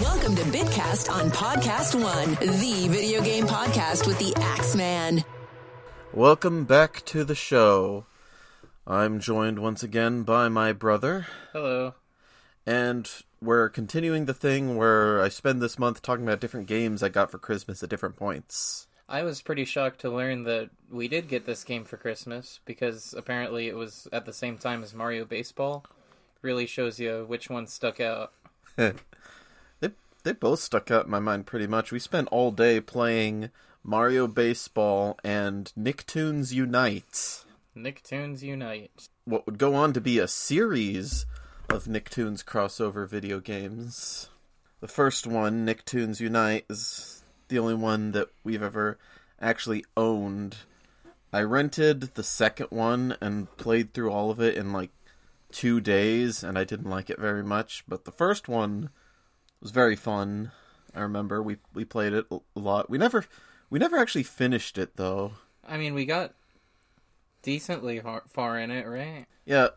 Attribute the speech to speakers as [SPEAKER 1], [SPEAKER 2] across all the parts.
[SPEAKER 1] Welcome to Bitcast on Podcast One, the video game podcast with the Axeman.
[SPEAKER 2] Welcome back to the show. I'm joined once again by my brother,
[SPEAKER 3] Hello.
[SPEAKER 2] and we're continuing the thing where I spend this month talking about different games I got for Christmas at different points.
[SPEAKER 3] I was pretty shocked to learn that we did get this game for Christmas because apparently it was at the same time as Mario Baseball. Really shows you which one stuck out.
[SPEAKER 2] They both stuck out in my mind pretty much. We spent all day playing Mario Baseball and Nicktoons Unite.
[SPEAKER 3] Nicktoons Unite.
[SPEAKER 2] What would go on to be a series of Nicktoons crossover video games. The first one, Nicktoons Unite, is the only one that we've ever actually owned. I rented the second one and played through all of it in like two days, and I didn't like it very much. But the first one was very fun. I remember we we played it a lot. We never we never actually finished it though.
[SPEAKER 3] I mean, we got decently far in it, right?
[SPEAKER 2] Yeah.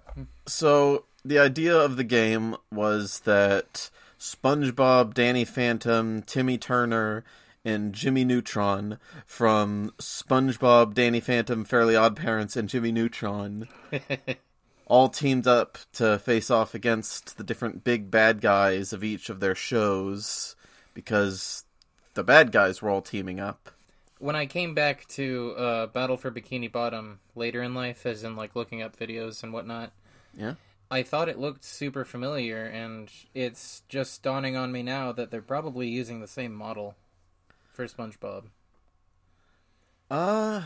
[SPEAKER 2] So the idea of the game was that SpongeBob, Danny Phantom, Timmy Turner, and Jimmy Neutron from SpongeBob, Danny Phantom, Fairly Odd Parents, and Jimmy Neutron all teamed up to face off against the different big bad guys of each of their shows because the bad guys were all teaming up.
[SPEAKER 3] When I came back to uh, Battle for Bikini Bottom later in life, as in like looking up videos and whatnot,
[SPEAKER 2] Yeah.
[SPEAKER 3] I thought it looked super familiar, and it's just dawning on me now that they're probably using the same model for SpongeBob.
[SPEAKER 2] Uh,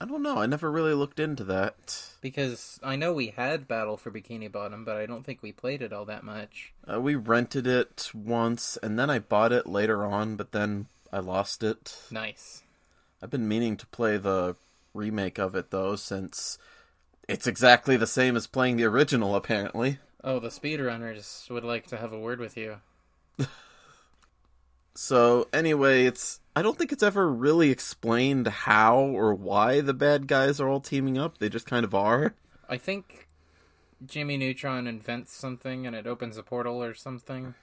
[SPEAKER 2] I don't know. I never really looked into that.
[SPEAKER 3] Because I know we had Battle for Bikini Bottom, but I don't think we played it all that much.
[SPEAKER 2] Uh, we rented it once, and then I bought it later on, but then I lost it.
[SPEAKER 3] Nice.
[SPEAKER 2] I've been meaning to play the remake of it, though, since it's exactly the same as playing the original, apparently.
[SPEAKER 3] Oh, the speedrunners would like to have a word with you.
[SPEAKER 2] So, anyway, it's. I don't think it's ever really explained how or why the bad guys are all teaming up. They just kind of are.
[SPEAKER 3] I think Jimmy Neutron invents something and it opens a portal or something.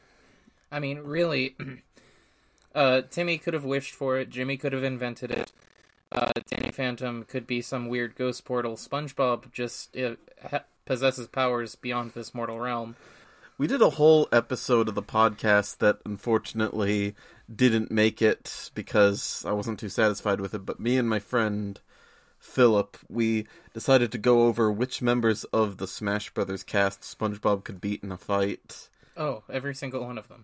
[SPEAKER 3] I mean, really, uh, Timmy could have wished for it. Jimmy could have invented it. Uh, Danny Phantom could be some weird ghost portal. SpongeBob just uh, ha- possesses powers beyond this mortal realm.
[SPEAKER 2] We did a whole episode of the podcast that unfortunately didn't make it because I wasn't too satisfied with it. But me and my friend Philip, we decided to go over which members of the Smash Brothers cast SpongeBob could beat in a fight.
[SPEAKER 3] Oh, every single one of them.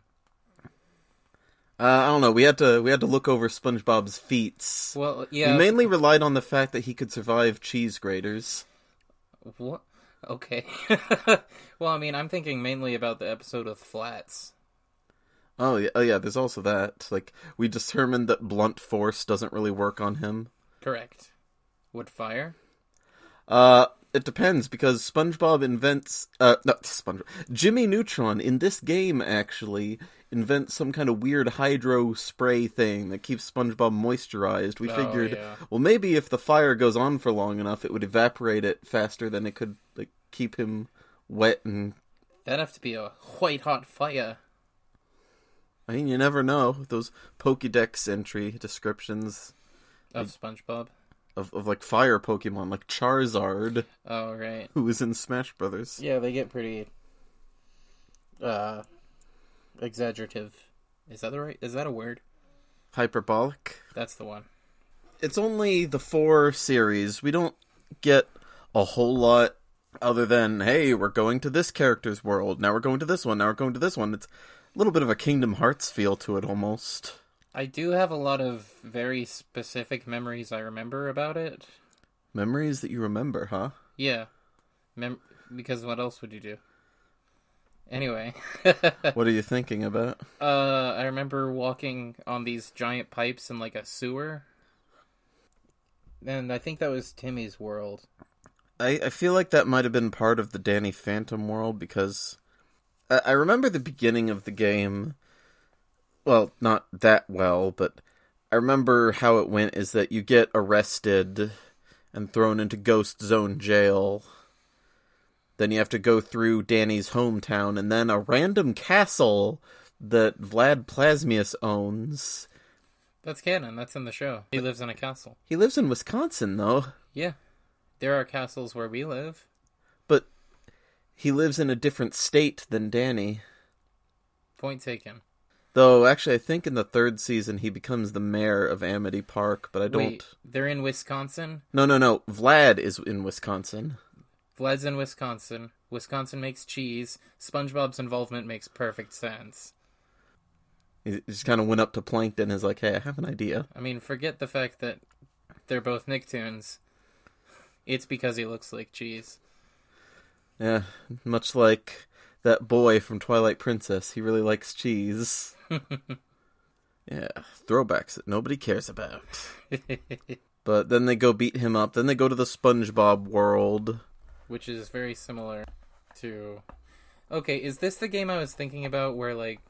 [SPEAKER 2] Uh, I don't know. We had to we had to look over SpongeBob's feats.
[SPEAKER 3] Well, yeah.
[SPEAKER 2] We mainly relied on the fact that he could survive cheese graters.
[SPEAKER 3] What? Okay. well, I mean, I'm thinking mainly about the episode with Flats.
[SPEAKER 2] Oh yeah, oh yeah. There's also that. Like we determined that blunt force doesn't really work on him.
[SPEAKER 3] Correct. Would fire?
[SPEAKER 2] Uh, it depends because SpongeBob invents uh no SpongeBob Jimmy Neutron in this game actually invents some kind of weird hydro spray thing that keeps SpongeBob moisturized. We
[SPEAKER 3] Oh,
[SPEAKER 2] figured
[SPEAKER 3] yeah.
[SPEAKER 2] well maybe if the fire goes on for long enough it would evaporate it faster than it could like keep him wet and
[SPEAKER 3] That'd have to be a white hot fire.
[SPEAKER 2] I mean you never know those Pokédex entry descriptions
[SPEAKER 3] Of SpongeBob.
[SPEAKER 2] of, of like fire Pokemon like Charizard
[SPEAKER 3] Oh, right.
[SPEAKER 2] who was in Smash Brothers.
[SPEAKER 3] Yeah, they get pretty, uh, exaggerative. Is that the right? Is that a word?
[SPEAKER 2] Hyperbolic.
[SPEAKER 3] That's the one.
[SPEAKER 2] it's only the four series. We don't get a whole lot other than, hey, we're going to this character's world. Now we're going to this one. Now we're going to this one. It's a little bit of a Kingdom Hearts feel to it almost.
[SPEAKER 3] I do have a lot of very specific memories I remember about it.
[SPEAKER 2] Memories that you remember, huh?
[SPEAKER 3] Yeah, Mem- because what else would you do? Anyway,
[SPEAKER 2] What are you thinking about?
[SPEAKER 3] uh, I remember walking on these giant pipes in like a sewer, and I think that was Timmy's world.
[SPEAKER 2] I, I feel like that might have been part of the Danny Phantom world because I, I remember the beginning of the game. Well, not that well, but I remember how it went is that you get arrested and thrown into Ghost Zone jail. Then you have to go through Danny's hometown, and then a random castle that Vlad Plasmius owns.
[SPEAKER 3] That's canon. That's in the show. He lives in a castle.
[SPEAKER 2] He lives in Wisconsin, though,
[SPEAKER 3] Yeah. There are castles where we live.
[SPEAKER 2] but he lives in a different state than Danny.
[SPEAKER 3] Point taken.
[SPEAKER 2] Though, actually, I think in the third season he becomes the mayor of Amity Park, but I don't.
[SPEAKER 3] Wait, they're in Wisconsin?
[SPEAKER 2] No, no, no. Vlad is in Wisconsin.
[SPEAKER 3] Vlad's in Wisconsin. Wisconsin makes cheese. SpongeBob's involvement makes perfect sense.
[SPEAKER 2] He just kind of went up to Plankton and is like, hey, I have an idea.
[SPEAKER 3] I mean, forget the fact that they're both Nicktoons. It's because he looks like cheese.
[SPEAKER 2] Yeah, much like that boy from Twilight Princess. He really likes cheese. yeah, throwbacks that nobody cares about. But then they go beat him up. Then they go to the SpongeBob world.
[SPEAKER 3] Which is very similar to. Okay, is this the game I was thinking about where, like,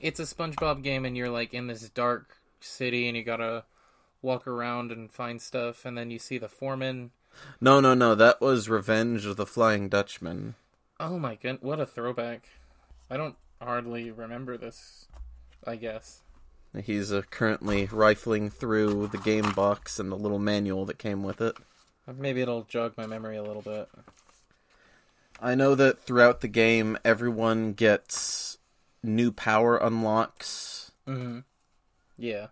[SPEAKER 3] it's a SpongeBob game and you're, like, in this dark city and you gotta walk around and find stuff and then you see the foreman?
[SPEAKER 2] No, no, no. That was Revenge of the Flying Dutchman.
[SPEAKER 3] Oh my god, what a throwback. I don't hardly remember this, I guess.
[SPEAKER 2] He's uh, currently rifling through the game box and the little manual that came with it.
[SPEAKER 3] Maybe it'll jog my memory a little bit.
[SPEAKER 2] I know that throughout the game, everyone gets new power unlocks,
[SPEAKER 3] Mm-hmm. Yeah.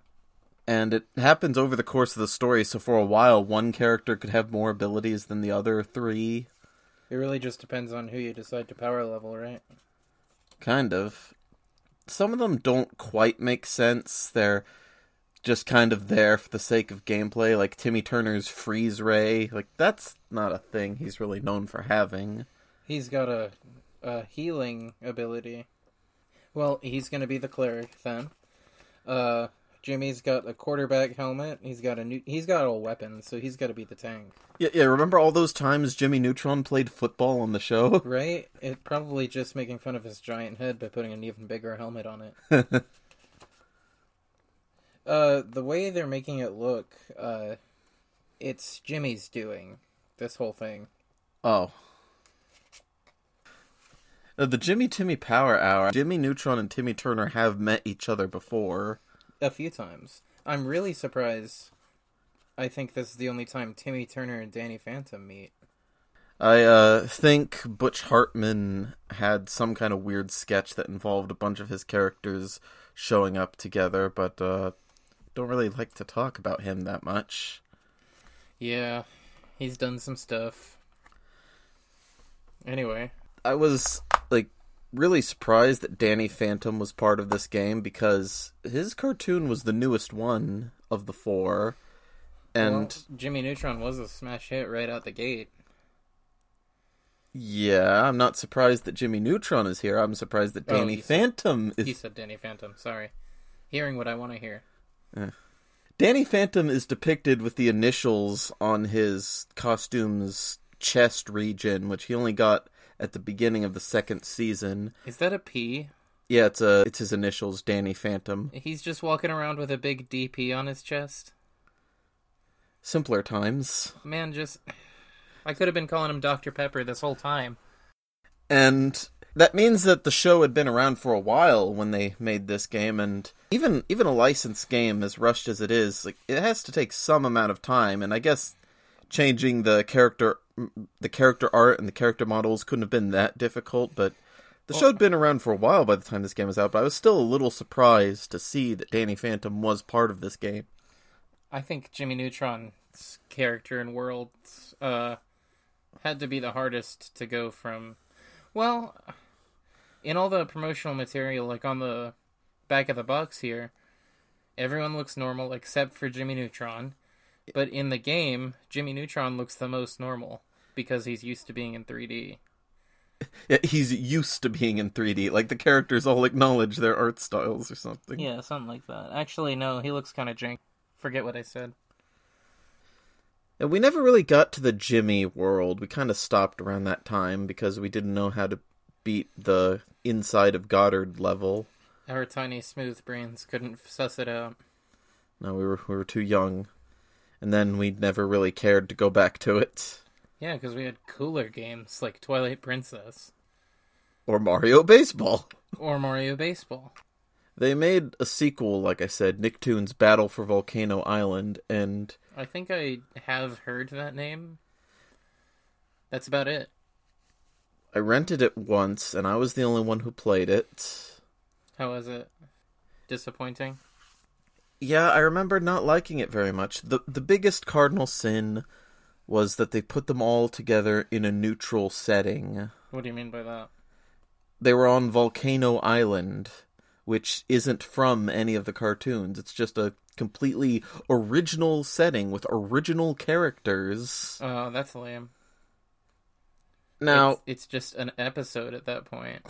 [SPEAKER 2] and it happens over the course of the story. So for a while, one character could have more abilities than the other three.
[SPEAKER 3] It really just depends on who you decide to power level, right?
[SPEAKER 2] Kind of. Some of them don't quite make sense. They're just kind of there for the sake of gameplay, like Timmy Turner's freeze ray. Like that's not a thing he's really known for having.
[SPEAKER 3] He's got a, a healing ability. Well, he's going to be the cleric then. Uh, Jimmy's got a quarterback helmet. He's got a new. He's got a weapon, so he's got to be the tank,
[SPEAKER 2] Yeah, yeah. Remember all those times Jimmy Neutron played football on the show?
[SPEAKER 3] right? It probably just making fun of his giant head by putting an even bigger helmet on it. uh, the way they're making it look, uh, it's Jimmy's doing this whole thing.
[SPEAKER 2] Oh. The Jimmy Timmy Power Hour. Jimmy Neutron and Timmy Turner have met each other before.
[SPEAKER 3] a few times. I'm really surprised. I think this is the only time Timmy Turner and Danny Phantom meet.
[SPEAKER 2] I uh, think Butch Hartman had some kind of weird sketch that involved a bunch of his characters showing up together, but uh, don't really like to talk about him that much.
[SPEAKER 3] Yeah, he's done some stuff. Anyway,
[SPEAKER 2] I was like really surprised that Danny Phantom was part of this game because his cartoon was the newest one of the four, and
[SPEAKER 3] well, Jimmy Neutron was a smash hit right out the gate.
[SPEAKER 2] yeah, I'm not surprised that Jimmy Neutron is here. I'm surprised that
[SPEAKER 3] Oh,
[SPEAKER 2] Danny
[SPEAKER 3] said-
[SPEAKER 2] Phantom is
[SPEAKER 3] He said Danny Phantom. Sorry, hearing what I want to hear.
[SPEAKER 2] Danny Phantom is depicted with the initials on his costume's chest region, which he only got at the beginning of the second season.
[SPEAKER 3] Is that a P?
[SPEAKER 2] Yeah, it's a it's his initials, Danny Phantom.
[SPEAKER 3] He's just walking around with a big DP on his chest.
[SPEAKER 2] Simpler times.
[SPEAKER 3] Man, just I could have been calling him Dr Pepper this whole time.
[SPEAKER 2] And that means that the show had been around for a while when they made this game and even even a licensed game as rushed as it is, like it has to take some amount of time and I guess changing the character the character art and the character models couldn't have been that difficult, but the show had been around for a while by the time this game was out, but I was still a little surprised to see that Danny Phantom was part of this game.
[SPEAKER 3] I think Jimmy Neutron's character and world uh, had to be the hardest to go from. Well, in all the promotional material, like on the back of the box here, everyone looks normal except for Jimmy Neutron. But in the game, Jimmy Neutron looks the most normal because he's used to being in 3D.
[SPEAKER 2] Yeah, he's used to being in 3D, like the characters all acknowledge their art styles or something.
[SPEAKER 3] Yeah, something like that. Actually, no, he looks kind of jank. Forget what I said.
[SPEAKER 2] Yeah, we never really got to the Jimmy world. We kind of stopped around that time because we didn't know how to beat the inside of Goddard level.
[SPEAKER 3] Our tiny, smooth brains couldn't suss it out.
[SPEAKER 2] No, we were we were too young, and then we never really cared to go back to it.
[SPEAKER 3] Yeah, because we had cooler games like Twilight Princess.
[SPEAKER 2] Or Mario Baseball.
[SPEAKER 3] Or Mario Baseball.
[SPEAKER 2] They made a sequel, like I said, Nicktoons Battle for Volcano Island, and
[SPEAKER 3] I think I have heard that name. That's about it.
[SPEAKER 2] I rented it once, and I was the only one who played it.
[SPEAKER 3] How was it? Disappointing?
[SPEAKER 2] Yeah, I remember not liking it very much. the The biggest cardinal sin was that they put them all together in a neutral setting.
[SPEAKER 3] What do you mean by that?
[SPEAKER 2] They were on Volcano Island, which isn't from any of the cartoons. It's just a completely original setting with original characters.
[SPEAKER 3] Oh, that's lame.
[SPEAKER 2] Now,
[SPEAKER 3] it's, it's just an episode at that point.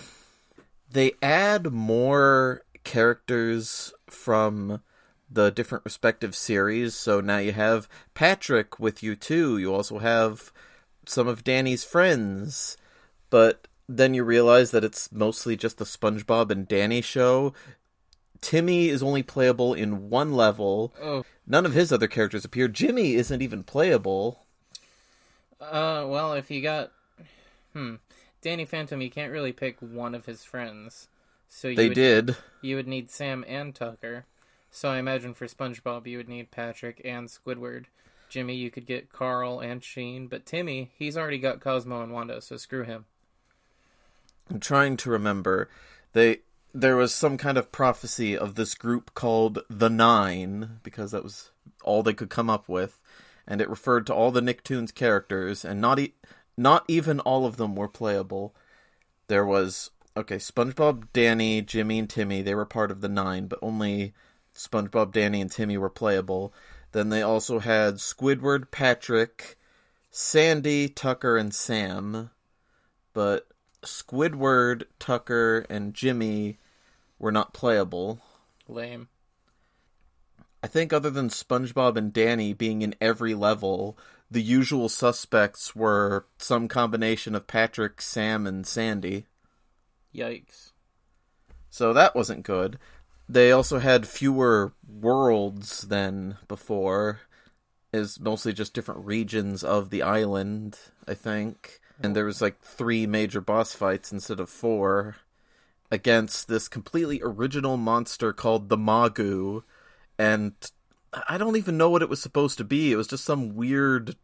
[SPEAKER 2] they add more characters from the different respective series. So now you have Patrick with you too. You also have some of Danny's friends. But then you realize that it's mostly just the SpongeBob and Danny show. Timmy is only playable in one level.
[SPEAKER 3] Oh,
[SPEAKER 2] None of his other characters appear. Jimmy isn't even playable.
[SPEAKER 3] uh, well, if you got, hmm, Danny Phantom, you can't really pick one of his friends. So you
[SPEAKER 2] They
[SPEAKER 3] would,
[SPEAKER 2] did.
[SPEAKER 3] You would need Sam and Tucker. So I imagine for SpongeBob, you would need Patrick and Squidward. Jimmy, you could get Carl and Sheen, but Timmy, he's already got Cosmo and Wanda, so screw him.
[SPEAKER 2] I'm trying to remember. They there was some kind of prophecy of this group called the Nine because that was all they could come up with, and it referred to all the Nicktoons characters, and not e- not even all of them were playable. There was okay, SpongeBob, Danny, Jimmy, and Timmy. They were part of the Nine, but only SpongeBob, Danny, and Timmy were playable. Then they also had Squidward, Patrick, Sandy, Tucker, and Sam. But Squidward, Tucker, and Jimmy were not playable.
[SPEAKER 3] Lame.
[SPEAKER 2] I think other than SpongeBob and Danny being in every level, the usual suspects were some combination of Patrick, Sam, and Sandy.
[SPEAKER 3] Yikes.
[SPEAKER 2] So that wasn't good. They also had fewer worlds than before. Is mostly just different regions of the island, I think. And there was like three major boss fights instead of four against this completely original monster called the Mawgu. And I don't even know what it was supposed to be. It was just some weird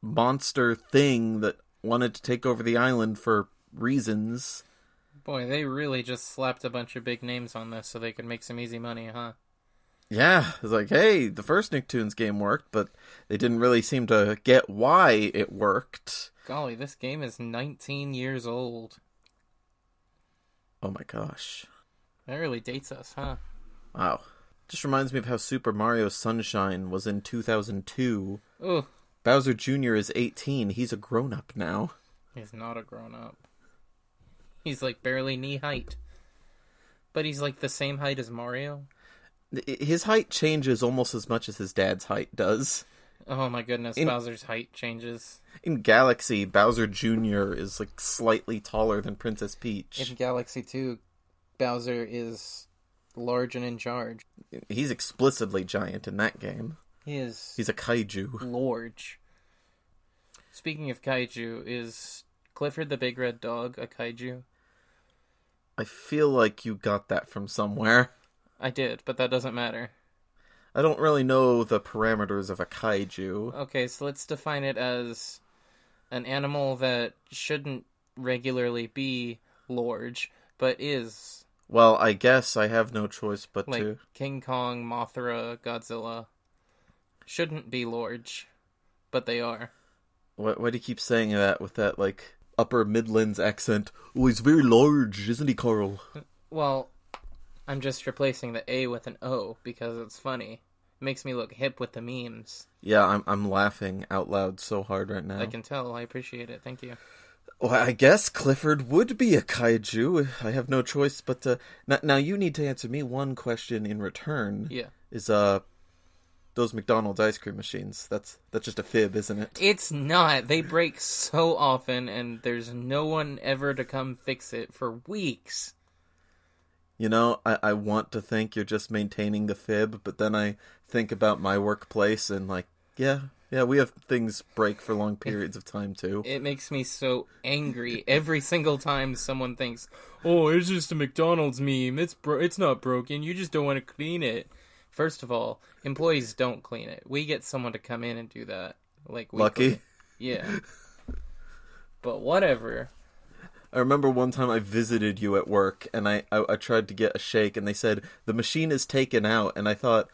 [SPEAKER 2] monster thing that wanted to take over the island for reasons.
[SPEAKER 3] Boy, they really just slapped a bunch of big names on this so they could make some easy money, huh?
[SPEAKER 2] Yeah, it's like, hey, the first Nicktoons game worked, but they didn't really seem to get why it worked.
[SPEAKER 3] Golly, this game is 19 years old.
[SPEAKER 2] Oh my gosh.
[SPEAKER 3] That really dates us, huh?
[SPEAKER 2] Wow. Just reminds me of how Super Mario Sunshine was in 2002.
[SPEAKER 3] Oh,
[SPEAKER 2] Bowser Jr. is 18. He's a grown up now.
[SPEAKER 3] he's not a grown up. He's like barely knee height. But he's like the same height as Mario.
[SPEAKER 2] His height changes almost as much as his dad's height does.
[SPEAKER 3] Oh my goodness,
[SPEAKER 2] In-
[SPEAKER 3] Bowser's height changes.
[SPEAKER 2] In Galaxy, Bowser Jr. is like slightly taller than Princess Peach.
[SPEAKER 3] In Galaxy 2, Bowser is large and in charge.
[SPEAKER 2] He's explicitly giant in that game.
[SPEAKER 3] He is
[SPEAKER 2] He's a kaiju.
[SPEAKER 3] large. Speaking of kaiju, is Clifford the Big Red Dog a kaiju?
[SPEAKER 2] I feel like you got that from somewhere.
[SPEAKER 3] I did, but that doesn't matter.
[SPEAKER 2] I don't really know the parameters of a kaiju.
[SPEAKER 3] Okay, so let's define it as an animal that shouldn't regularly be large, but is
[SPEAKER 2] Well, I guess I have no choice but
[SPEAKER 3] like
[SPEAKER 2] to.
[SPEAKER 3] King Kong, Mothra, Godzilla. Shouldn't be large, but they are.
[SPEAKER 2] Why, why do you keep saying that with that, like, upper Midlands accent? Oh, he's very large, isn't he, Carl?
[SPEAKER 3] Well, I'm just replacing the A with an O because it's funny. It makes me look hip with the memes.
[SPEAKER 2] Yeah, I'm I'm laughing out loud so hard right now.
[SPEAKER 3] I can tell. I appreciate it. Thank you.
[SPEAKER 2] Well, I guess Clifford would be a kaiju. I have no choice but to. Now, now you need to answer me one question in return.
[SPEAKER 3] Yeah.
[SPEAKER 2] Is uh, those McDonald's ice cream machines? That's that's just a fib, isn't it?
[SPEAKER 3] It's not. They break so often, and there's no one ever to come fix it for weeks.
[SPEAKER 2] You know, I, I want to think you're just maintaining the fib, but then I think about my workplace and like, yeah, Yeah, we have things break for long periods of time too.
[SPEAKER 3] It makes me so angry every single time someone thinks, "Oh, it's just a McDonald's meme. It's bro- it's not broken. You just don't want to clean it." First of all, employees don't clean it. We get someone to come in and do that. Like weekly.
[SPEAKER 2] Lucky.
[SPEAKER 3] Yeah. but whatever.
[SPEAKER 2] I remember one time I visited you at work and I, I, I tried to get a shake and they said the machine is taken out and I thought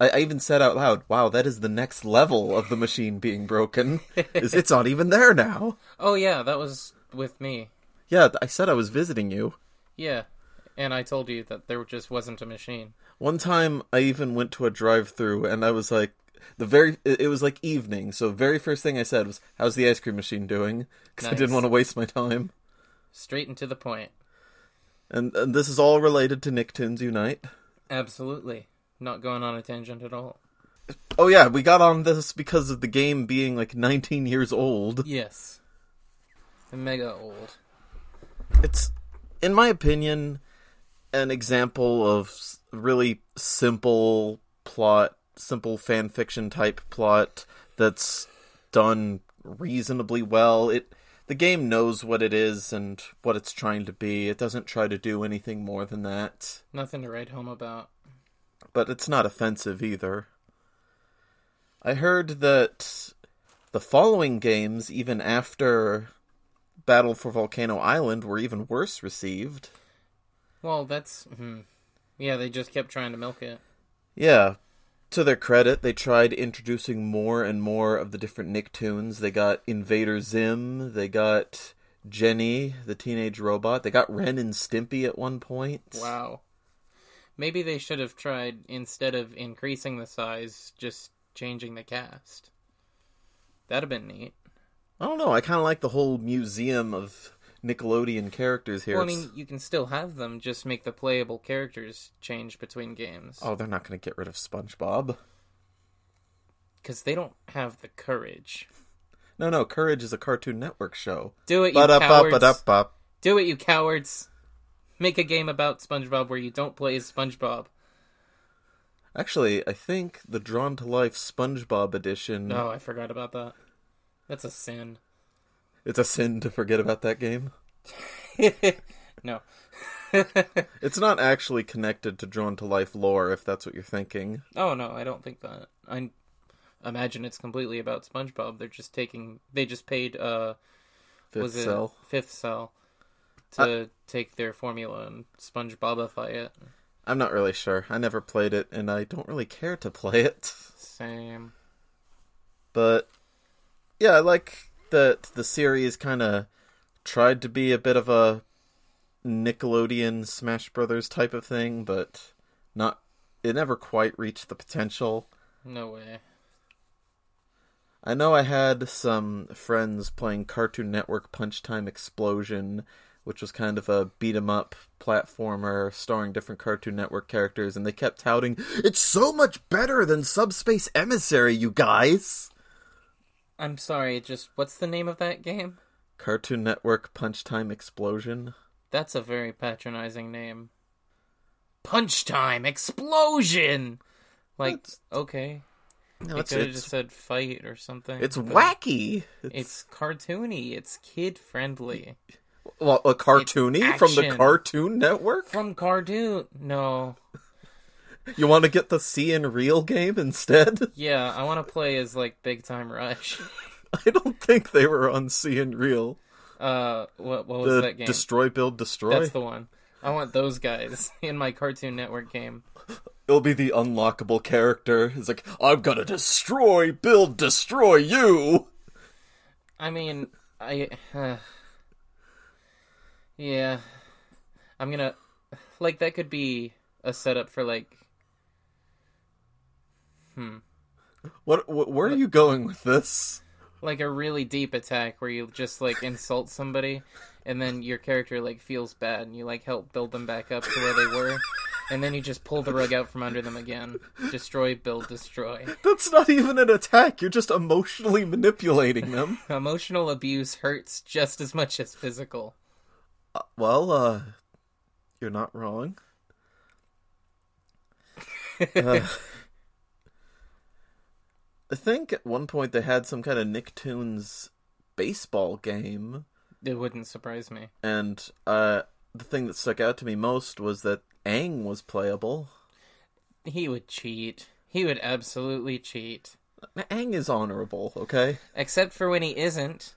[SPEAKER 2] I, I even said out loud, "Wow, that is the next level of the machine being broken. is it's not even there now."
[SPEAKER 3] Oh yeah, that was with me.
[SPEAKER 2] Yeah, I said I was visiting you.
[SPEAKER 3] Yeah. And I told you that there just wasn't a machine.
[SPEAKER 2] One time I even went to a drive-through and I was like the very it was like evening, so very first thing I said was, "How's the ice cream machine doing?" Cuz I didn't want to waste my time.
[SPEAKER 3] Straight and to the point.
[SPEAKER 2] And, and this is all related to Nicktoons Unite.
[SPEAKER 3] Absolutely. Not going on a tangent at all.
[SPEAKER 2] Oh yeah, we got on this because of the game being like 19 years old.
[SPEAKER 3] Yes. Mega old.
[SPEAKER 2] It's in my opinion an example of really simple plot, simple fan fiction type plot that's done reasonably well. It the game knows what it is and what it's trying to be. It doesn't try to do anything more than that.
[SPEAKER 3] Nothing to write home about.
[SPEAKER 2] But it's not offensive either. I heard that the following games, even after Battle for Volcano Island, were even worse received.
[SPEAKER 3] Well, that's. Hmm. Yeah, they just kept trying to milk it.
[SPEAKER 2] Yeah, to their credit, they tried introducing more and more of the different Nicktoons. They got Invader Zim, they got Jenny, the teenage robot, they got Ren and Stimpy at one point.
[SPEAKER 3] Wow. Maybe they should have tried, instead of increasing the size, just changing the cast. That'd have been neat.
[SPEAKER 2] I don't know, I kind of like the whole museum of Nickelodeon characters here.
[SPEAKER 3] Well, I mean, you can still have them, just make the playable characters change between games.
[SPEAKER 2] Oh, they're not going to get rid of SpongeBob.
[SPEAKER 3] Because they don't have the courage.
[SPEAKER 2] No, no, Courage is a Cartoon Network show.
[SPEAKER 3] Do it, you cowards. Do it, you cowards. Make a game about SpongeBob where you don't play as SpongeBob.
[SPEAKER 2] Actually, I think the Drawn to Life SpongeBob edition.
[SPEAKER 3] No, I forgot about that. That's a sin.
[SPEAKER 2] It's a sin to forget about that game.
[SPEAKER 3] no.
[SPEAKER 2] It's not actually connected to Drawn to Life lore, if that's what you're thinking.
[SPEAKER 3] Oh no, I don't think that. I imagine it's completely about SpongeBob. They're just taking. They just paid. uh
[SPEAKER 2] Fifth
[SPEAKER 3] Was it
[SPEAKER 2] Cell.
[SPEAKER 3] Fifth Cell to take their formula and SpongeBobify it.
[SPEAKER 2] I'm not really sure. I never played it, and I don't really care to play it.
[SPEAKER 3] Same.
[SPEAKER 2] But yeah, I like that the series kind of tried to be a bit of a Nickelodeon Smash Brothers type of thing, but not. It never quite reached the potential.
[SPEAKER 3] No way.
[SPEAKER 2] I know I had some friends playing Cartoon Network Punch Time Explosion, which was kind of a beat 'em up platformer starring different Cartoon Network characters, and they kept touting, "It's so much better than Subspace Emissary, you guys."
[SPEAKER 3] I'm sorry. Just what's the name of that game?
[SPEAKER 2] Cartoon Network Punch Time Explosion.
[SPEAKER 3] That's a very patronizing name. Punch time explosion. Like
[SPEAKER 2] That's-
[SPEAKER 3] okay,
[SPEAKER 2] No,
[SPEAKER 3] it could have just said fight or something.
[SPEAKER 2] it's wacky. It's,
[SPEAKER 3] It's cartoony. It's kid friendly.
[SPEAKER 2] Well, a cartoony from the. Cartoon Network.
[SPEAKER 3] From cartoon. No.
[SPEAKER 2] You want to get the CN Real game instead?
[SPEAKER 3] Yeah, I want to play as like Big Time Rush.
[SPEAKER 2] I don't think they were on CN Real.
[SPEAKER 3] Uh, what what was
[SPEAKER 2] The
[SPEAKER 3] that game?
[SPEAKER 2] Destroy, Build, Destroy.
[SPEAKER 3] That's the one. I want those guys in my Cartoon Network game.
[SPEAKER 2] It'll be the unlockable character. It's like, I'm gonna destroy, build, destroy you!
[SPEAKER 3] I mean, I. Uh, yeah. I'm gonna. Like, that could be a setup for, like. Hmm.
[SPEAKER 2] What, what where are you going with this?
[SPEAKER 3] Like a really deep attack where you just, like, insult somebody, and then your character, like, feels bad, and you, like, help build them back up to where they were, and then you just pull the rug out from under them again. Destroy, build, destroy.
[SPEAKER 2] That's not even an attack, you're just emotionally manipulating them.
[SPEAKER 3] Emotional abuse hurts just as much as physical.
[SPEAKER 2] Uh, well, uh, you're not wrong. Uh, I think at one point they had some kind of Nicktoons baseball game,
[SPEAKER 3] It wouldn't surprise me.
[SPEAKER 2] and uh, the thing that stuck out to me most was that Aang was playable.
[SPEAKER 3] He would cheat. He would absolutely cheat.
[SPEAKER 2] Aang is honorable, okay?
[SPEAKER 3] Except for when he isn't.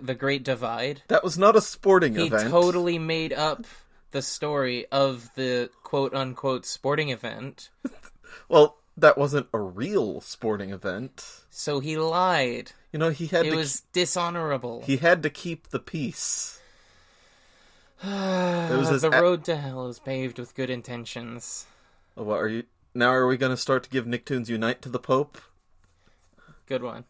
[SPEAKER 3] The Great Divide.
[SPEAKER 2] that was not a sporting
[SPEAKER 3] He
[SPEAKER 2] event.
[SPEAKER 3] He totally made up the story of the quote unquote sporting event.
[SPEAKER 2] Well, that wasn't a real sporting event.
[SPEAKER 3] So he lied.
[SPEAKER 2] You know, he had
[SPEAKER 3] It
[SPEAKER 2] to
[SPEAKER 3] was dishonorable.
[SPEAKER 2] he had to keep the peace. was
[SPEAKER 3] the
[SPEAKER 2] a-
[SPEAKER 3] road to hell is paved with good intentions.
[SPEAKER 2] What are you now? Are we going to start to give Nicktoons Unite to the Pope?
[SPEAKER 3] Good one.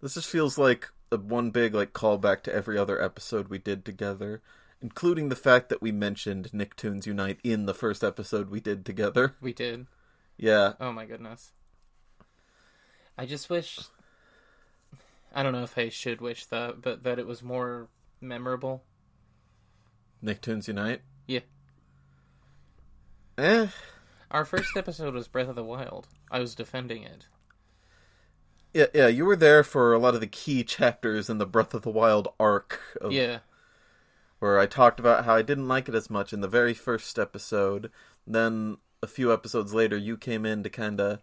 [SPEAKER 2] This just feels like a one big like callback to every other episode we did together, including the fact that we mentioned Nicktoons Unite in the first episode we did together.
[SPEAKER 3] We did.
[SPEAKER 2] Yeah,
[SPEAKER 3] Oh my goodness. I just wish. I don't know if I should wish that, but that it was more memorable.
[SPEAKER 2] Nicktoons Unite.
[SPEAKER 3] Yeah.
[SPEAKER 2] Eh,
[SPEAKER 3] Our first episode was Breath of the Wild. I was defending it.
[SPEAKER 2] Yeah, yeah. You were there for a lot of the key chapters in the Breath of the Wild arc of
[SPEAKER 3] Yeah.
[SPEAKER 2] where I talked about how I didn't like it as much in the very first episode. Then a few episodes later, you came in to kind of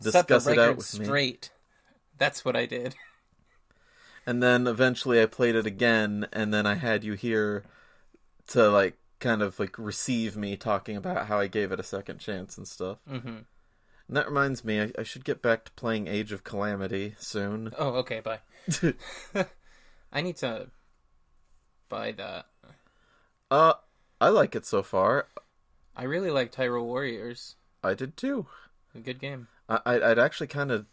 [SPEAKER 2] discuss it out with me.
[SPEAKER 3] straight. That's what I did.
[SPEAKER 2] And then eventually I played it again, and then I had you here to like kind of like receive me talking about how I gave it a second chance and stuff.
[SPEAKER 3] hmm
[SPEAKER 2] And that reminds me, I, I should get back to playing Age of Calamity soon.
[SPEAKER 3] Oh, okay, bye. I need to buy that.
[SPEAKER 2] uh, I like it so far.
[SPEAKER 3] I really like Hyrule Warriors.
[SPEAKER 2] I did too.
[SPEAKER 3] A good game.
[SPEAKER 2] I, I'd I'd actually kind of,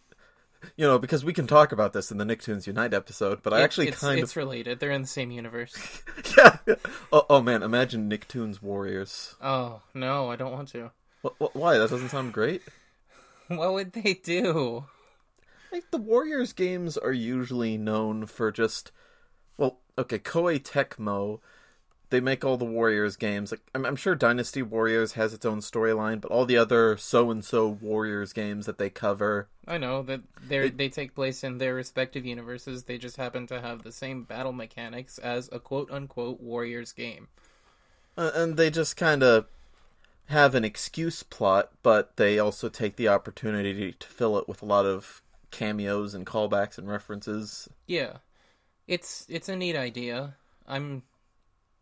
[SPEAKER 2] you know, because we can talk about this in the Nicktoons Unite episode, but I
[SPEAKER 3] It-
[SPEAKER 2] actually
[SPEAKER 3] it's,
[SPEAKER 2] kind
[SPEAKER 3] it's related. They're in the same universe.
[SPEAKER 2] yeah. Oh, oh man, imagine Nicktoons Warriors.
[SPEAKER 3] Oh no, I don't want to.
[SPEAKER 2] What, what, why? That doesn't sound great.
[SPEAKER 3] What would they do?
[SPEAKER 2] Like the Warriors games are usually known for just, well, okay, Koei Tecmo. They make all the Warriors games. Like I'm, I'm sure Dynasty Warriors has its own storyline, but all the other so and so Warriors games that they cover,
[SPEAKER 3] I know that they they take place in their respective universes. They just happen to have the same battle mechanics as a quote unquote Warriors game.
[SPEAKER 2] uh, and they just kind of have an excuse plot, but they also take the opportunity to fill it with a lot of cameos and callbacks and references.
[SPEAKER 3] Yeah, it's it's a neat idea. I'm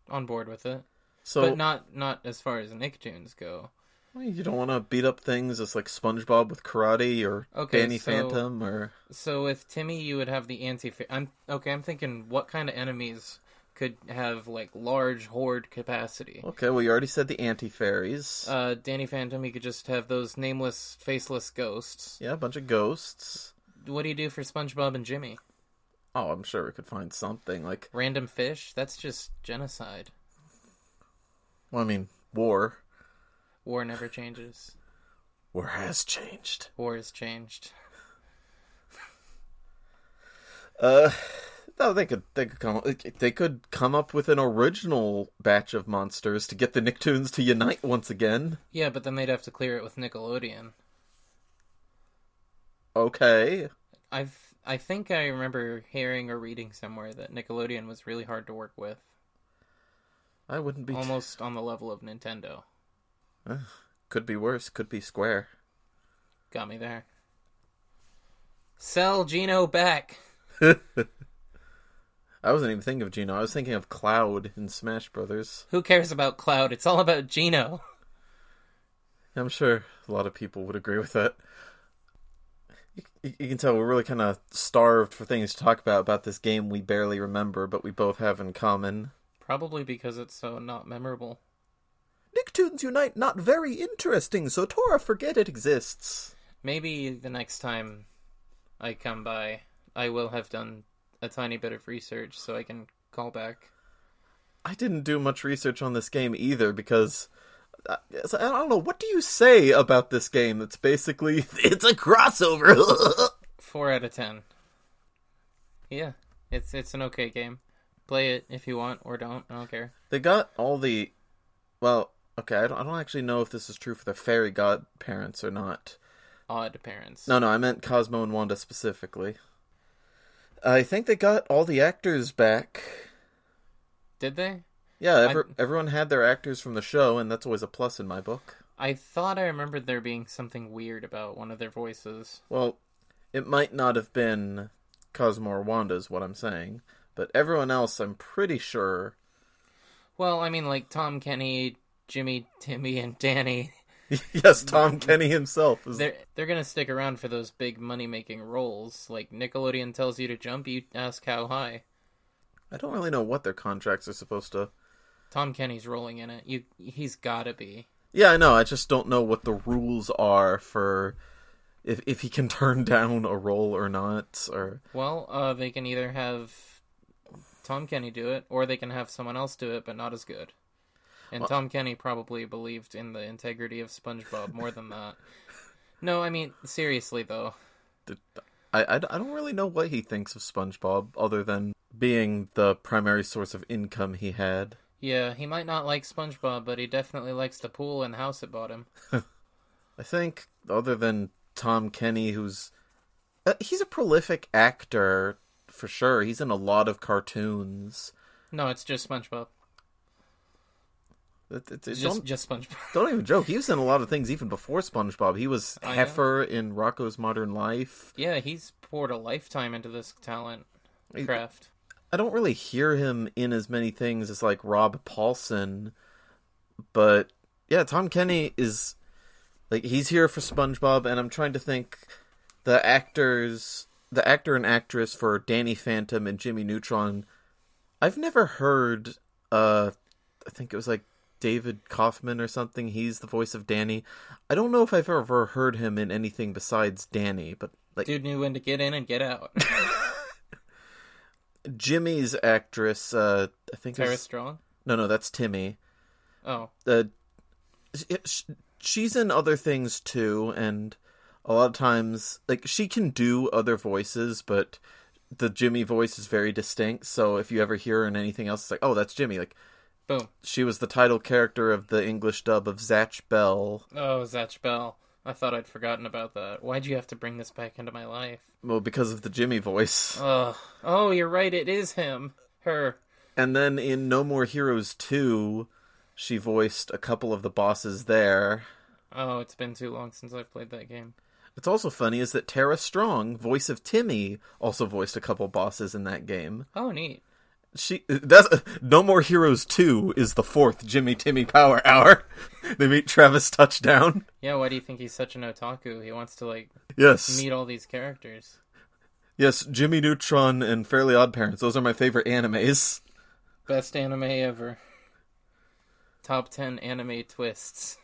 [SPEAKER 3] on board with it,
[SPEAKER 2] So
[SPEAKER 3] but not not as far as Nicktoons go.
[SPEAKER 2] well, you don't want to beat up things as like SpongeBob with karate or
[SPEAKER 3] Okay,
[SPEAKER 2] Danny
[SPEAKER 3] so-
[SPEAKER 2] Phantom or
[SPEAKER 3] So with Timmy, you would have the anti. I'm okay. I'm thinking, what kind of enemies could have like large horde capacity?
[SPEAKER 2] okay. Well, you already said the anti fairies.
[SPEAKER 3] Uh, Danny Phantom, you could just have those nameless, faceless ghosts.
[SPEAKER 2] yeah, a bunch of ghosts.
[SPEAKER 3] What do you do for SpongeBob and Jimmy?
[SPEAKER 2] Oh, I'm sure we could find something like.
[SPEAKER 3] Random fish? That's just genocide.
[SPEAKER 2] Well, I mean, war.
[SPEAKER 3] War never changes.
[SPEAKER 2] War has changed.
[SPEAKER 3] War has changed.
[SPEAKER 2] Uh, no, they could they could come they could come up with an original batch of monsters to get the Nicktoons to unite once again.
[SPEAKER 3] Yeah, but then they'd have to clear it with Nickelodeon.
[SPEAKER 2] Okay,
[SPEAKER 3] I've I think I remember hearing or reading somewhere that Nickelodeon was really hard to work with,
[SPEAKER 2] I wouldn't be.
[SPEAKER 3] almost on the level of Nintendo.
[SPEAKER 2] Could be worse. Could be Square.
[SPEAKER 3] Got me there. Sell Geno back.
[SPEAKER 2] I wasn't even thinking of Geno. I was thinking of Cloud in Smash Brothers.
[SPEAKER 3] Who cares about Cloud? It's all about Geno.
[SPEAKER 2] I'm sure a lot of people would agree with that. You, you can tell we're really kind of starved for things to talk about about this game we barely remember, but we both have in common.
[SPEAKER 3] Probably because it's so not memorable.
[SPEAKER 2] Nicktoons Unite not very interesting, so Tora forget it exists.
[SPEAKER 3] Maybe the next time I come by, I will have done a tiny bit of research so I can call back.
[SPEAKER 2] I didn't do much research on this game either because uh, I, I don't know what do you say about this game that's basically it's a crossover.
[SPEAKER 3] Four out of ten. Yeah, it's it's an okay game. Play it if you want or don't. I don't care.
[SPEAKER 2] they got all the well, okay, I don't, I don't actually know if this is true for the fairy godparents or not.
[SPEAKER 3] odd parents.
[SPEAKER 2] No, no, I meant Cosmo and Wanda specifically. I think they got all the actors back.
[SPEAKER 3] Did they?
[SPEAKER 2] Yeah, ever, everyone had their actors from the show, and that's always a plus in my book.
[SPEAKER 3] I thought I remembered there being something weird about one of their voices.
[SPEAKER 2] Well, it might not have been Cosmo or Wanda, is what I'm saying, but everyone else, I'm pretty sure.
[SPEAKER 3] Well, I mean, like Tom Kenny, Jimmy, Timmy, and Danny.
[SPEAKER 2] yes, Tom Kenny himself is.
[SPEAKER 3] They're they're gonna stick around for those big money making roles. Like Nickelodeon tells you to jump, you ask how high.
[SPEAKER 2] I don't really know what their contracts are supposed to.
[SPEAKER 3] Tom Kenny's rolling in it. You, he's gotta be.
[SPEAKER 2] Yeah, I know. I just don't know what the rules are for if if he can turn down a role or not. Or
[SPEAKER 3] Well, uh, they can either have Tom Kenny do it, or they can have someone else do it, but not as good. And Tom Kenny probably believed in the integrity of SpongeBob more than that. No, I mean seriously though.
[SPEAKER 2] I, I, I don't really know what he thinks of SpongeBob other than being the primary source of income he had.
[SPEAKER 3] Yeah, he might not like SpongeBob, but he definitely likes the pool and house it bought him.
[SPEAKER 2] I think other than Tom Kenny, who's uh, he's a prolific actor for sure. He's in a lot of cartoons.
[SPEAKER 3] No, it's just SpongeBob. Just
[SPEAKER 2] don't,
[SPEAKER 3] just SpongeBob.
[SPEAKER 2] don't even joke. He was in a lot of things even before SpongeBob. He was
[SPEAKER 3] I know.
[SPEAKER 2] Heffer in Rocko's Modern Life.
[SPEAKER 3] Yeah, he's poured a lifetime into this talent craft.
[SPEAKER 2] I don't really hear him in as many things as like Rob Paulsen, but yeah, Tom Kenny is like he's here for SpongeBob, and I'm trying to think the actors, the actor and actress for Danny Phantom and Jimmy Neutron. I've never heard. uh I think it was like David Kaufman or something. He's the voice of Danny. I don't know if I've ever heard him in anything besides Danny, but like
[SPEAKER 3] Dude knew when to get in and get out.
[SPEAKER 2] Jimmy's actress, uh I think
[SPEAKER 3] Tara Strong.
[SPEAKER 2] no, no, that's Timmy.
[SPEAKER 3] Oh,
[SPEAKER 2] uh, she's in other things too, and a lot of times, like she can do other voices, but the Jimmy voice is very distinct. So if you ever hear her in anything else, it's like, oh, that's Jimmy. Like
[SPEAKER 3] boom.
[SPEAKER 2] she was the title character of the English dub of Zatch Bell.
[SPEAKER 3] Oh, Zatch Bell. I thought I'd forgotten about that. Why'd you have to bring this back into my life?
[SPEAKER 2] Well, because of the Jimmy voice.
[SPEAKER 3] Ugh. Oh, you're right. It is him. Her.
[SPEAKER 2] And then in No More Heroes 2, she voiced a couple of the bosses there.
[SPEAKER 3] Oh, it's been too long since I've played that game.
[SPEAKER 2] What's also funny is that Tara Strong, voice of Timmy, also voiced a couple bosses in that game.
[SPEAKER 3] Oh, neat.
[SPEAKER 2] She that's No More Heroes 2 is the fourth Jimmy Timmy Power Hour. they meet Travis Touchdown.
[SPEAKER 3] Yeah, why do you think he's such an otaku? He wants to, like,
[SPEAKER 2] Yes.
[SPEAKER 3] meet all these characters.
[SPEAKER 2] Yes, Jimmy Neutron and Fairly Odd Parents. Those are my favorite animes.
[SPEAKER 3] Best anime ever. Top 10 anime twists.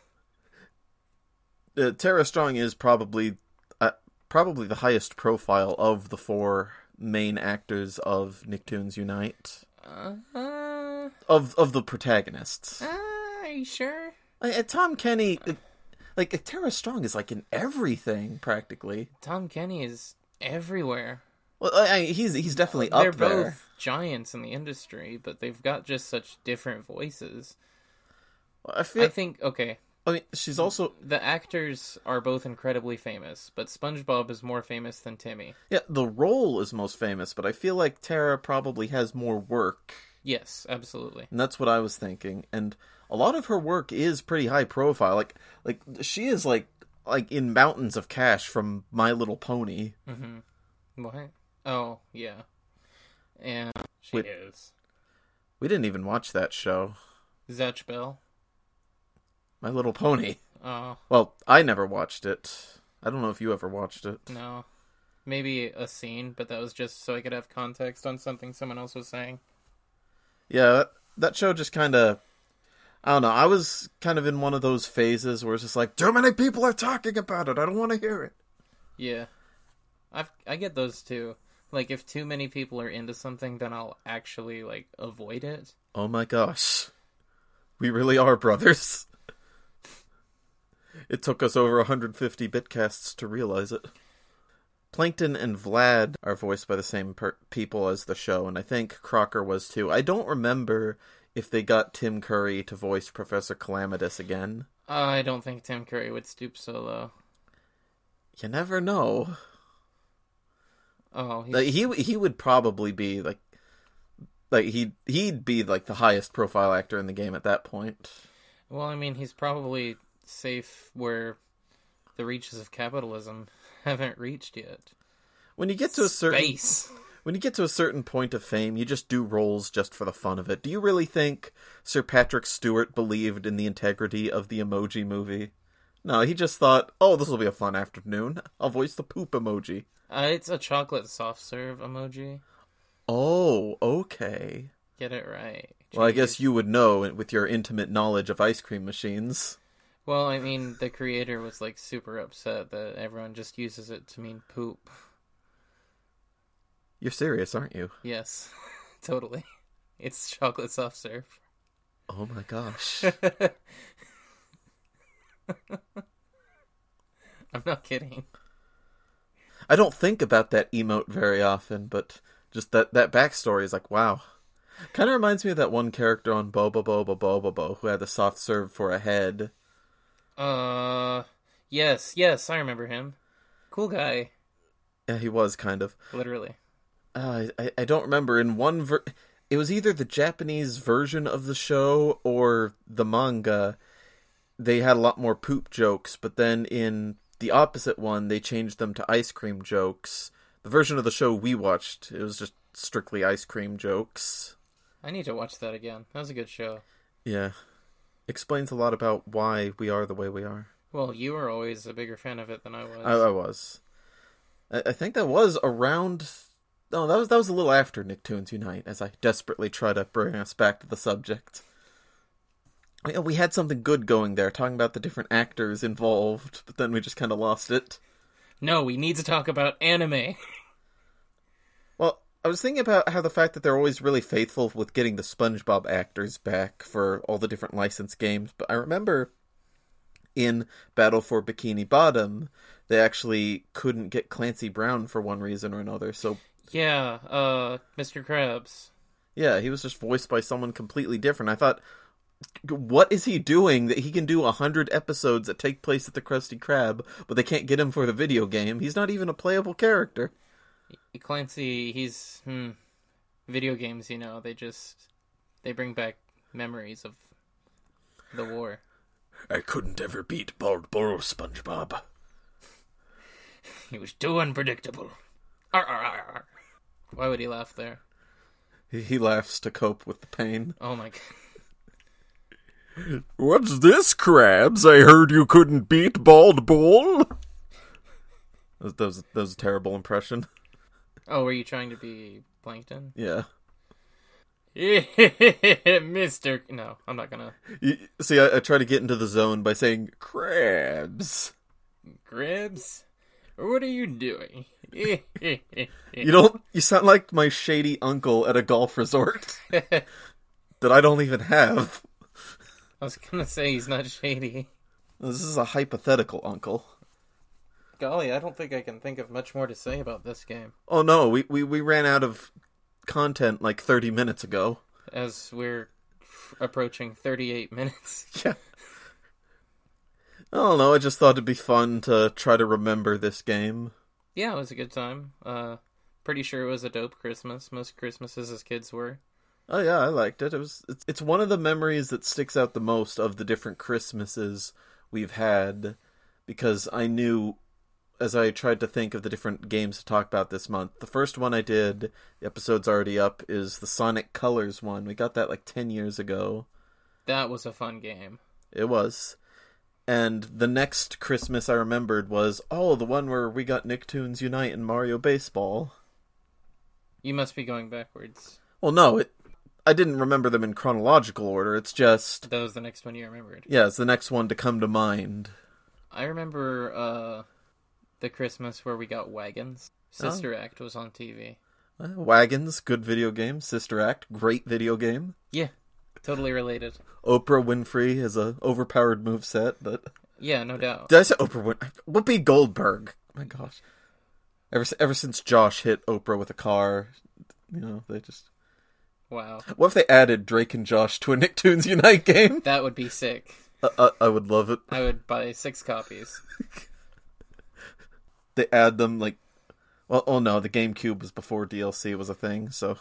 [SPEAKER 2] Uh, Tara Strong is probably uh, probably the highest profile of the four main actors of Nicktoons Unite.
[SPEAKER 3] Uh, uh,
[SPEAKER 2] Of of the protagonists.
[SPEAKER 3] uh, are you sure?
[SPEAKER 2] Uh, Tom Kenny uh, like Tara Strong is like in everything practically.
[SPEAKER 3] Tom Kenny is everywhere.
[SPEAKER 2] Well, I, I, he's he's definitely
[SPEAKER 3] They're
[SPEAKER 2] up there.
[SPEAKER 3] They're both giants in the industry, but they've got just such different voices.
[SPEAKER 2] I feel.
[SPEAKER 3] I think, okay,
[SPEAKER 2] I mean, she's mm. also
[SPEAKER 3] the actors are both incredibly famous, but SpongeBob is more famous than Timmy.
[SPEAKER 2] yeah. The role is most famous, but I feel like Tara probably has more work,
[SPEAKER 3] Yes, absolutely.
[SPEAKER 2] and that's what I was thinking. And a lot of her work is pretty high profile. Like like she is like like in Mountains of Cash from My Little Pony. Mm-hmm.
[SPEAKER 3] What? Oh, yeah. And she
[SPEAKER 2] Wait.
[SPEAKER 3] is.
[SPEAKER 2] We didn't even watch that show,
[SPEAKER 3] Zatch Bell.
[SPEAKER 2] My Little Pony.
[SPEAKER 3] Oh,
[SPEAKER 2] Well, I never watched it. I don't know if you ever watched it.
[SPEAKER 3] no. Maybe a scene, but that was just so I could have context on something someone else was saying.
[SPEAKER 2] Yeah, that, show just kind of. I don't know. I was kind of in one of those phases where it's just like, too many people are talking about it. I don't want to hear it.
[SPEAKER 3] Yeah. I I get those too. Like if too many people are into something, then I'll actually like avoid it.
[SPEAKER 2] Oh my gosh. We really are brothers. It took us over 150 bitcasts to realize it. Plankton and Vlad are voiced by the same per- people as the show, and I think Crocker was too. I don't remember if they got Tim Curry to voice Professor Calamitous again.
[SPEAKER 3] I don't think Tim Curry would stoop so low.
[SPEAKER 2] You never know.
[SPEAKER 3] Oh, he's,
[SPEAKER 2] Like, he he would probably be like like he he'd be like the highest profile actor in the game at that point.
[SPEAKER 3] well, I mean, he's probably safe where the reaches of capitalism haven't reached yet.
[SPEAKER 2] When you get to a certain when you get to a certain point of fame, you just do roles just for the fun of it. Do you really think Sir Patrick Stewart believed in the integrity of the emoji movie? No, he just thought, "Oh, this will be a fun afternoon. I'll voice the poop emoji."
[SPEAKER 3] Uh, it's a chocolate soft serve emoji.
[SPEAKER 2] Oh, okay.
[SPEAKER 3] Get it right.
[SPEAKER 2] Well, I guess you would know with your intimate knowledge of ice cream machines.
[SPEAKER 3] Well, I mean, the creator was like super upset that everyone just uses it to mean poop.
[SPEAKER 2] You're serious, aren't you?
[SPEAKER 3] Yes, totally. It's chocolate soft serve.
[SPEAKER 2] Oh my gosh.
[SPEAKER 3] I'm not kidding.
[SPEAKER 2] I don't think about that emote very often, but just that that backstory is like, wow. Kind of reminds me of that one character on Bobobo-bo Bo-bobo who had the soft serve for a head.
[SPEAKER 3] Uh, yes, yes, I remember him. Cool guy,
[SPEAKER 2] Yeah, he was kind of.
[SPEAKER 3] literally.
[SPEAKER 2] Uh, I I don't remember in one ver. It was either the Japanese version of the show or the manga. They had a lot more poop jokes, but then in the opposite one, they changed them to ice cream jokes. The version of the show we watched, it was just strictly ice cream jokes.
[SPEAKER 3] I need to watch that again. That was a good show.
[SPEAKER 2] Yeah. Explains a lot about why we are the way we are.
[SPEAKER 3] Well, you were always a bigger fan of it than I was.
[SPEAKER 2] I, I was. I, I think that was around. No, that was that was a little after Nicktoons Unite, as I desperately try to bring us back to the subject. We had something good going there, talking about the different actors involved, but then we just kind of lost it.
[SPEAKER 3] no, we need to talk about anime.
[SPEAKER 2] I was thinking about how the fact that they're always really faithful with getting the SpongeBob actors back for all the different licensed games, but I remember in Battle for Bikini Bottom, they actually couldn't get Clancy Brown for one reason or another. So,
[SPEAKER 3] Yeah, uh, Mr. Krabs.
[SPEAKER 2] yeah, he was just voiced by someone completely different. I thought, what is he doing that he can do a hundred episodes that take place at the Krusty Krab, but they can't get him for the video game? He's not even a playable character.
[SPEAKER 3] Clancy, he's hmm, video games. You know, they just they bring back memories of the war.
[SPEAKER 2] I couldn't ever beat Bald Bull, SpongeBob.
[SPEAKER 3] He was too unpredictable. Arr, arr, arr, arr. Why would he laugh there?
[SPEAKER 2] He, he laughs to cope with the pain.
[SPEAKER 3] Oh my god.
[SPEAKER 2] What's this, Krabs? I heard you couldn't beat Bald Bull. That was, that was, that was a terrible impression.
[SPEAKER 3] Oh, were you trying to be Plankton?
[SPEAKER 2] Yeah.
[SPEAKER 3] Mister. No, I'm not gonna.
[SPEAKER 2] You, see, I, I try to get into the zone by saying Krabs.
[SPEAKER 3] Krabs, what are you doing?
[SPEAKER 2] You don't. You sound like my shady uncle at a golf resort that I don't even have.
[SPEAKER 3] I was gonna say he's not shady.
[SPEAKER 2] This is a hypothetical uncle.
[SPEAKER 3] Golly, I don't think I can think of much more to say about this game.
[SPEAKER 2] Oh no, we, we, we ran out of content like 30 minutes ago.
[SPEAKER 3] As we're f- approaching 38 minutes.
[SPEAKER 2] Yeah. I don't know, I just thought it'd be fun to try to remember this game.
[SPEAKER 3] Yeah, it was a good time. Uh, pretty sure it was a dope Christmas. Most Christmases as kids were.
[SPEAKER 2] Oh yeah, I liked it. It was it's, it's one of the memories that sticks out the most of the different Christmases we've had because I knew as I tried to think of the different games to talk about this month. The first one I did, the episode's already up, is the Sonic Colors one. We got that like 10 years ago.
[SPEAKER 3] That was a fun game.
[SPEAKER 2] It was. And the next Christmas I remembered was, oh, the one where we got Nicktoons Unite and Mario Baseball.
[SPEAKER 3] You must be going backwards.
[SPEAKER 2] Well, no, it. I didn't remember them in chronological order. It's just,
[SPEAKER 3] That was the next one you remembered.
[SPEAKER 2] yeah, it's the next one to come to mind.
[SPEAKER 3] I remember uh, the Christmas where we got wagons. Sister Act was on TV.
[SPEAKER 2] Uh, Wagons, good video game. Sister Act, great video game.
[SPEAKER 3] Yeah, totally related.
[SPEAKER 2] Oprah Winfrey has a overpowered moveset, but
[SPEAKER 3] Yeah, no doubt.
[SPEAKER 2] did I say Oprah Win? Whoopi Goldberg. my gosh. Ever ever since Josh hit Oprah with a car, you know they just.
[SPEAKER 3] Wow,
[SPEAKER 2] What if they added Drake and Josh to a Nicktoons Unite game?
[SPEAKER 3] that would be sick.
[SPEAKER 2] I, I, I would love it.
[SPEAKER 3] I would buy six copies.
[SPEAKER 2] they add them like well oh no the GameCube was before DLC was a thing so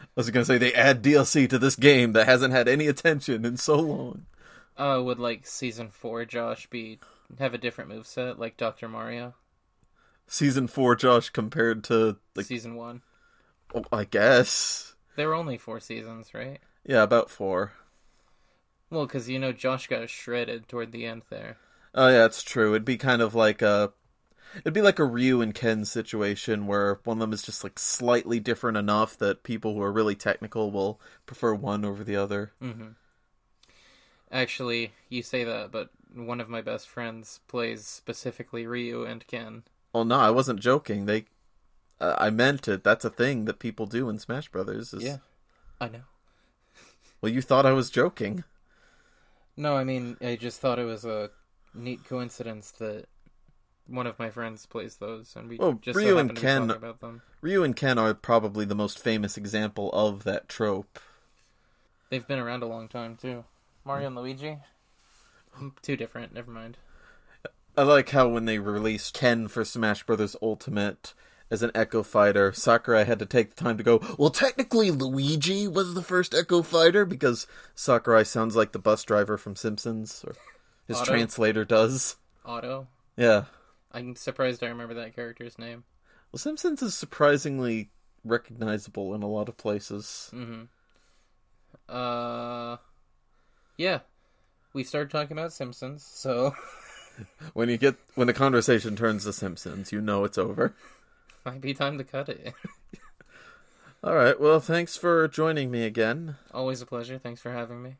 [SPEAKER 2] I was gonna say they add DLC to this game that hasn't had any attention in so long.
[SPEAKER 3] Uh, would like season four Josh be have a different moveset like Doctor Mario?
[SPEAKER 2] Season four, Josh, compared to like
[SPEAKER 3] season one.
[SPEAKER 2] oh, I guess
[SPEAKER 3] There were only four seasons, right?
[SPEAKER 2] yeah about four.
[SPEAKER 3] Well, because you know Josh got shredded toward the end there.
[SPEAKER 2] Oh yeah, it's true. It'd be kind of like a it'd be like a Ryu and Ken situation where one of them is just like slightly different enough that people who are really technical will prefer one over the other.
[SPEAKER 3] Actually, you say that, but one of my best friends plays specifically Ryu and Ken.
[SPEAKER 2] Oh no, I wasn't joking. They uh, I meant it. That's a thing that people do in Smash Brothers. Is,
[SPEAKER 3] I know.
[SPEAKER 2] Well, you thought I was joking.
[SPEAKER 3] No, I mean, I just thought it was a neat coincidence that one of my friends plays those, and we
[SPEAKER 2] Well,
[SPEAKER 3] just
[SPEAKER 2] Ryu
[SPEAKER 3] so
[SPEAKER 2] and
[SPEAKER 3] happened to be
[SPEAKER 2] Ken-
[SPEAKER 3] about them.
[SPEAKER 2] Ryu and Ken are probably the most famous example of that trope.
[SPEAKER 3] They've been around a long time too. Mario and Luigi, Mm, too different. Never mind.
[SPEAKER 2] I like how when they released Ken for Smash Bros. Ultimate as an Echo Fighter, Sakurai had to take the time to go, well, technically Luigi was the first Echo Fighter because Sakurai sounds like the bus driver from Simpsons, or his
[SPEAKER 3] Otto?
[SPEAKER 2] translator does.
[SPEAKER 3] Otto.
[SPEAKER 2] Yeah.
[SPEAKER 3] I'm surprised I remember that character's name.
[SPEAKER 2] Well, Simpsons is surprisingly recognizable in a lot of places.
[SPEAKER 3] Uh, yeah. We started talking about Simpsons, so
[SPEAKER 2] When you get when the conversation turns to Simpsons, you know it's over.
[SPEAKER 3] might be time to cut it.
[SPEAKER 2] All right. Well, thanks for joining me again.
[SPEAKER 3] Always a pleasure. Thanks for having me.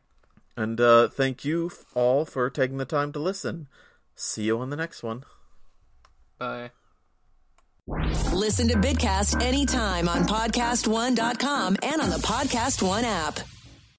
[SPEAKER 2] And uh, thank you all for taking the time to listen. See you on the next one.
[SPEAKER 3] Bye.
[SPEAKER 1] Listen to Bitcast anytime on podcast1.com and on the Podcast One app.